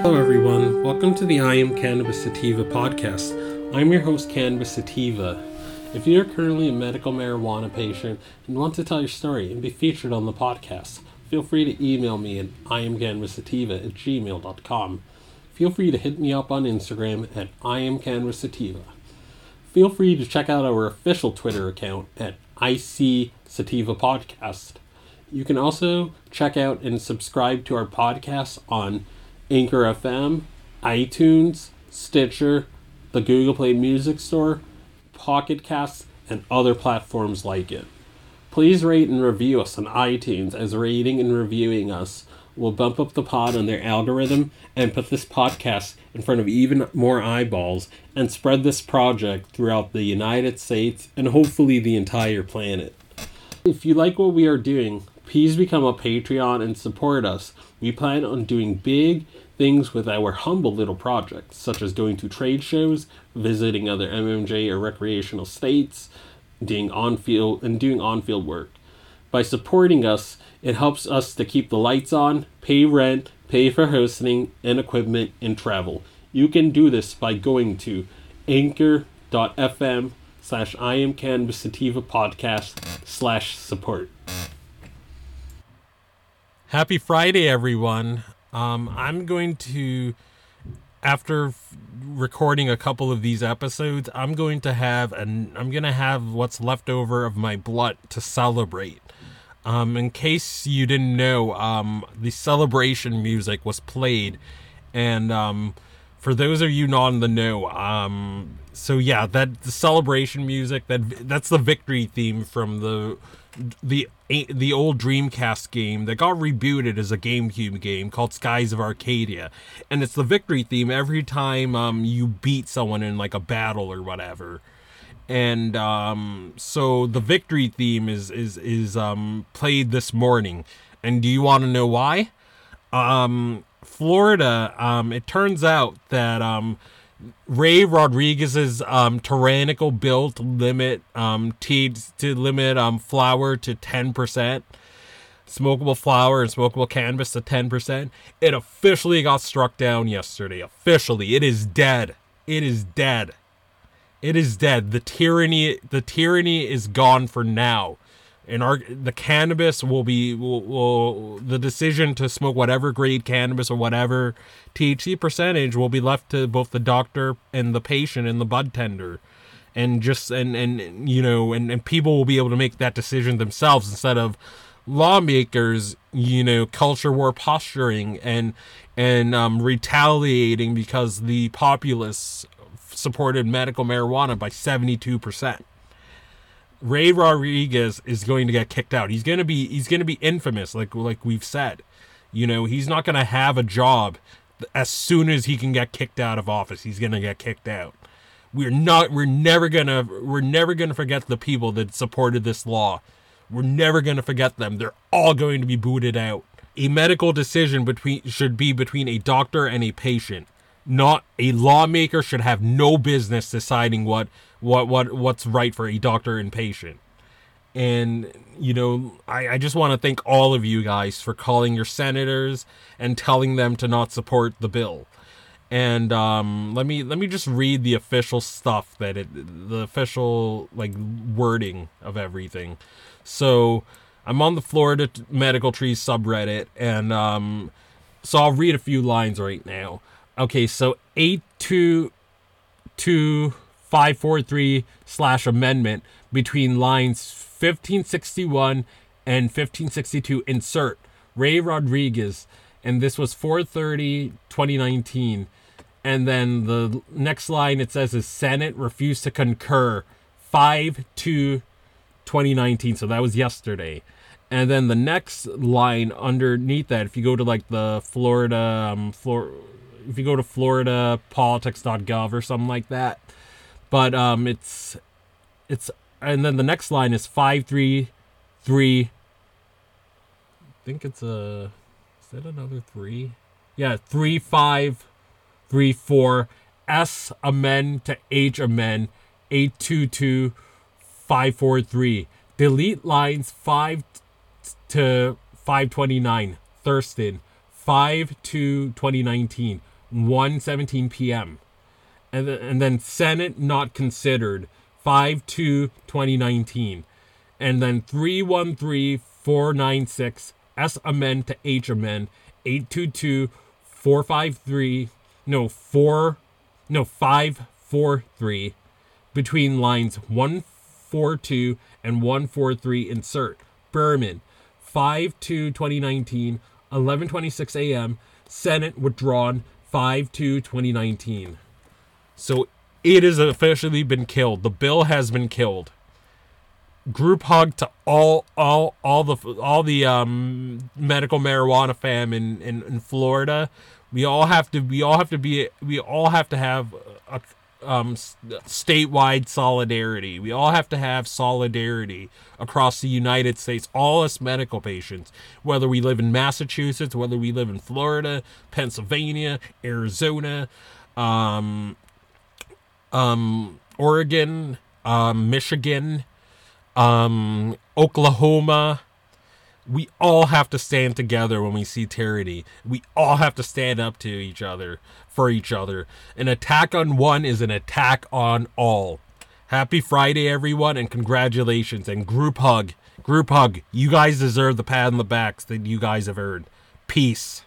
Hello, everyone. Welcome to the I Am Cannabis Sativa podcast. I'm your host, Cannabis Sativa. If you are currently a medical marijuana patient and want to tell your story and be featured on the podcast, feel free to email me at iamcannabissativa at gmail.com. Feel free to hit me up on Instagram at iamcannabissativa. Feel free to check out our official Twitter account at IC Sativa Podcast. You can also check out and subscribe to our podcast on Anchor FM, iTunes, Stitcher, the Google Play Music Store, Pocket Casts, and other platforms like it. Please rate and review us on iTunes, as rating and reviewing us will bump up the pod on their algorithm and put this podcast in front of even more eyeballs and spread this project throughout the United States and hopefully the entire planet. If you like what we are doing, please become a Patreon and support us. We plan on doing big things with our humble little projects, such as going to trade shows, visiting other MMJ or recreational states, doing on-field and doing on-field work. By supporting us, it helps us to keep the lights on, pay rent, pay for hosting and equipment and travel. You can do this by going to anchor.fm slash I am Cannabis Sativa podcast slash support. Happy Friday, everyone. Um, I'm going to, after recording a couple of these episodes, I'm going to have an I'm going to have what's left over of my blood to celebrate. Um, in case you didn't know, um, the celebration music was played, and um, for those of you not in the know, um, so yeah, that the celebration music that that's the victory theme from the the the old Dreamcast game that got rebooted as a GameCube game called Skies of Arcadia, and it's the victory theme every time um, you beat someone in like a battle or whatever and um, so the victory theme is is is um, played this morning. And do you want to know why? Um, Florida. Um, it turns out that um, Ray Rodriguez's um, tyrannical bill to limit um, to, to limit um, flower to ten percent, smokable flower and smokable cannabis to ten percent. It officially got struck down yesterday. Officially, it is dead. It is dead. It is dead. The tyranny, the tyranny is gone for now. And our the cannabis will be will, will the decision to smoke whatever grade cannabis or whatever THC percentage will be left to both the doctor and the patient and the bud tender and just and and you know and, and people will be able to make that decision themselves instead of lawmakers you know culture war posturing and and um, retaliating because the populace supported medical marijuana by 72%. Ray Rodriguez is going to get kicked out. He's going to be he's going to be infamous like like we've said. You know, he's not going to have a job as soon as he can get kicked out of office. He's going to get kicked out. We're not we're never going to we're never going to forget the people that supported this law. We're never going to forget them. They're all going to be booted out. A medical decision between should be between a doctor and a patient not a lawmaker should have no business deciding what what what what's right for a doctor and patient. And you know i, I just want to thank all of you guys for calling your senators and telling them to not support the bill. And um, let me let me just read the official stuff that it the official like wording of everything. So i'm on the florida medical trees subreddit and um, so i'll read a few lines right now. Okay, so 822543 slash amendment between lines 1561 and 1562 insert Ray Rodriguez and this was 430 2019 and then the next line it says is Senate refused to concur. 5 to 2019 so that was yesterday. And then the next line underneath that if you go to like the Florida um, Flor- if you go to floridapolitics.gov or something like that. But um, it's it's and then the next line is five three three. I think it's a is that another three? Yeah, three five three four S amend to H amend eight two two five four three. Delete lines five to five twenty nine. Thurston 5 to 2019, 1 17 p.m. And then, and then Senate not considered, 5 to 2019. And then 313 496 S amend to H amend, 822 453, no, 4, no, 543 between lines 142 and 143 insert. Berman, 5 to 2019, 11:26 a.m. Senate withdrawn 5 to 2019. So it has officially been killed. The bill has been killed. Group hug to all all all the all the um, medical marijuana fam in, in, in Florida. We all have to we all have to be we all have to have a, um, statewide solidarity. We all have to have solidarity across the United States, all us medical patients, whether we live in Massachusetts, whether we live in Florida, Pennsylvania, Arizona, um, um, Oregon, um, Michigan, um, Oklahoma, we all have to stand together when we see tyranny. We all have to stand up to each other for each other. An attack on one is an attack on all. Happy Friday, everyone, and congratulations and group hug. Group hug. You guys deserve the pat on the backs that you guys have earned. Peace.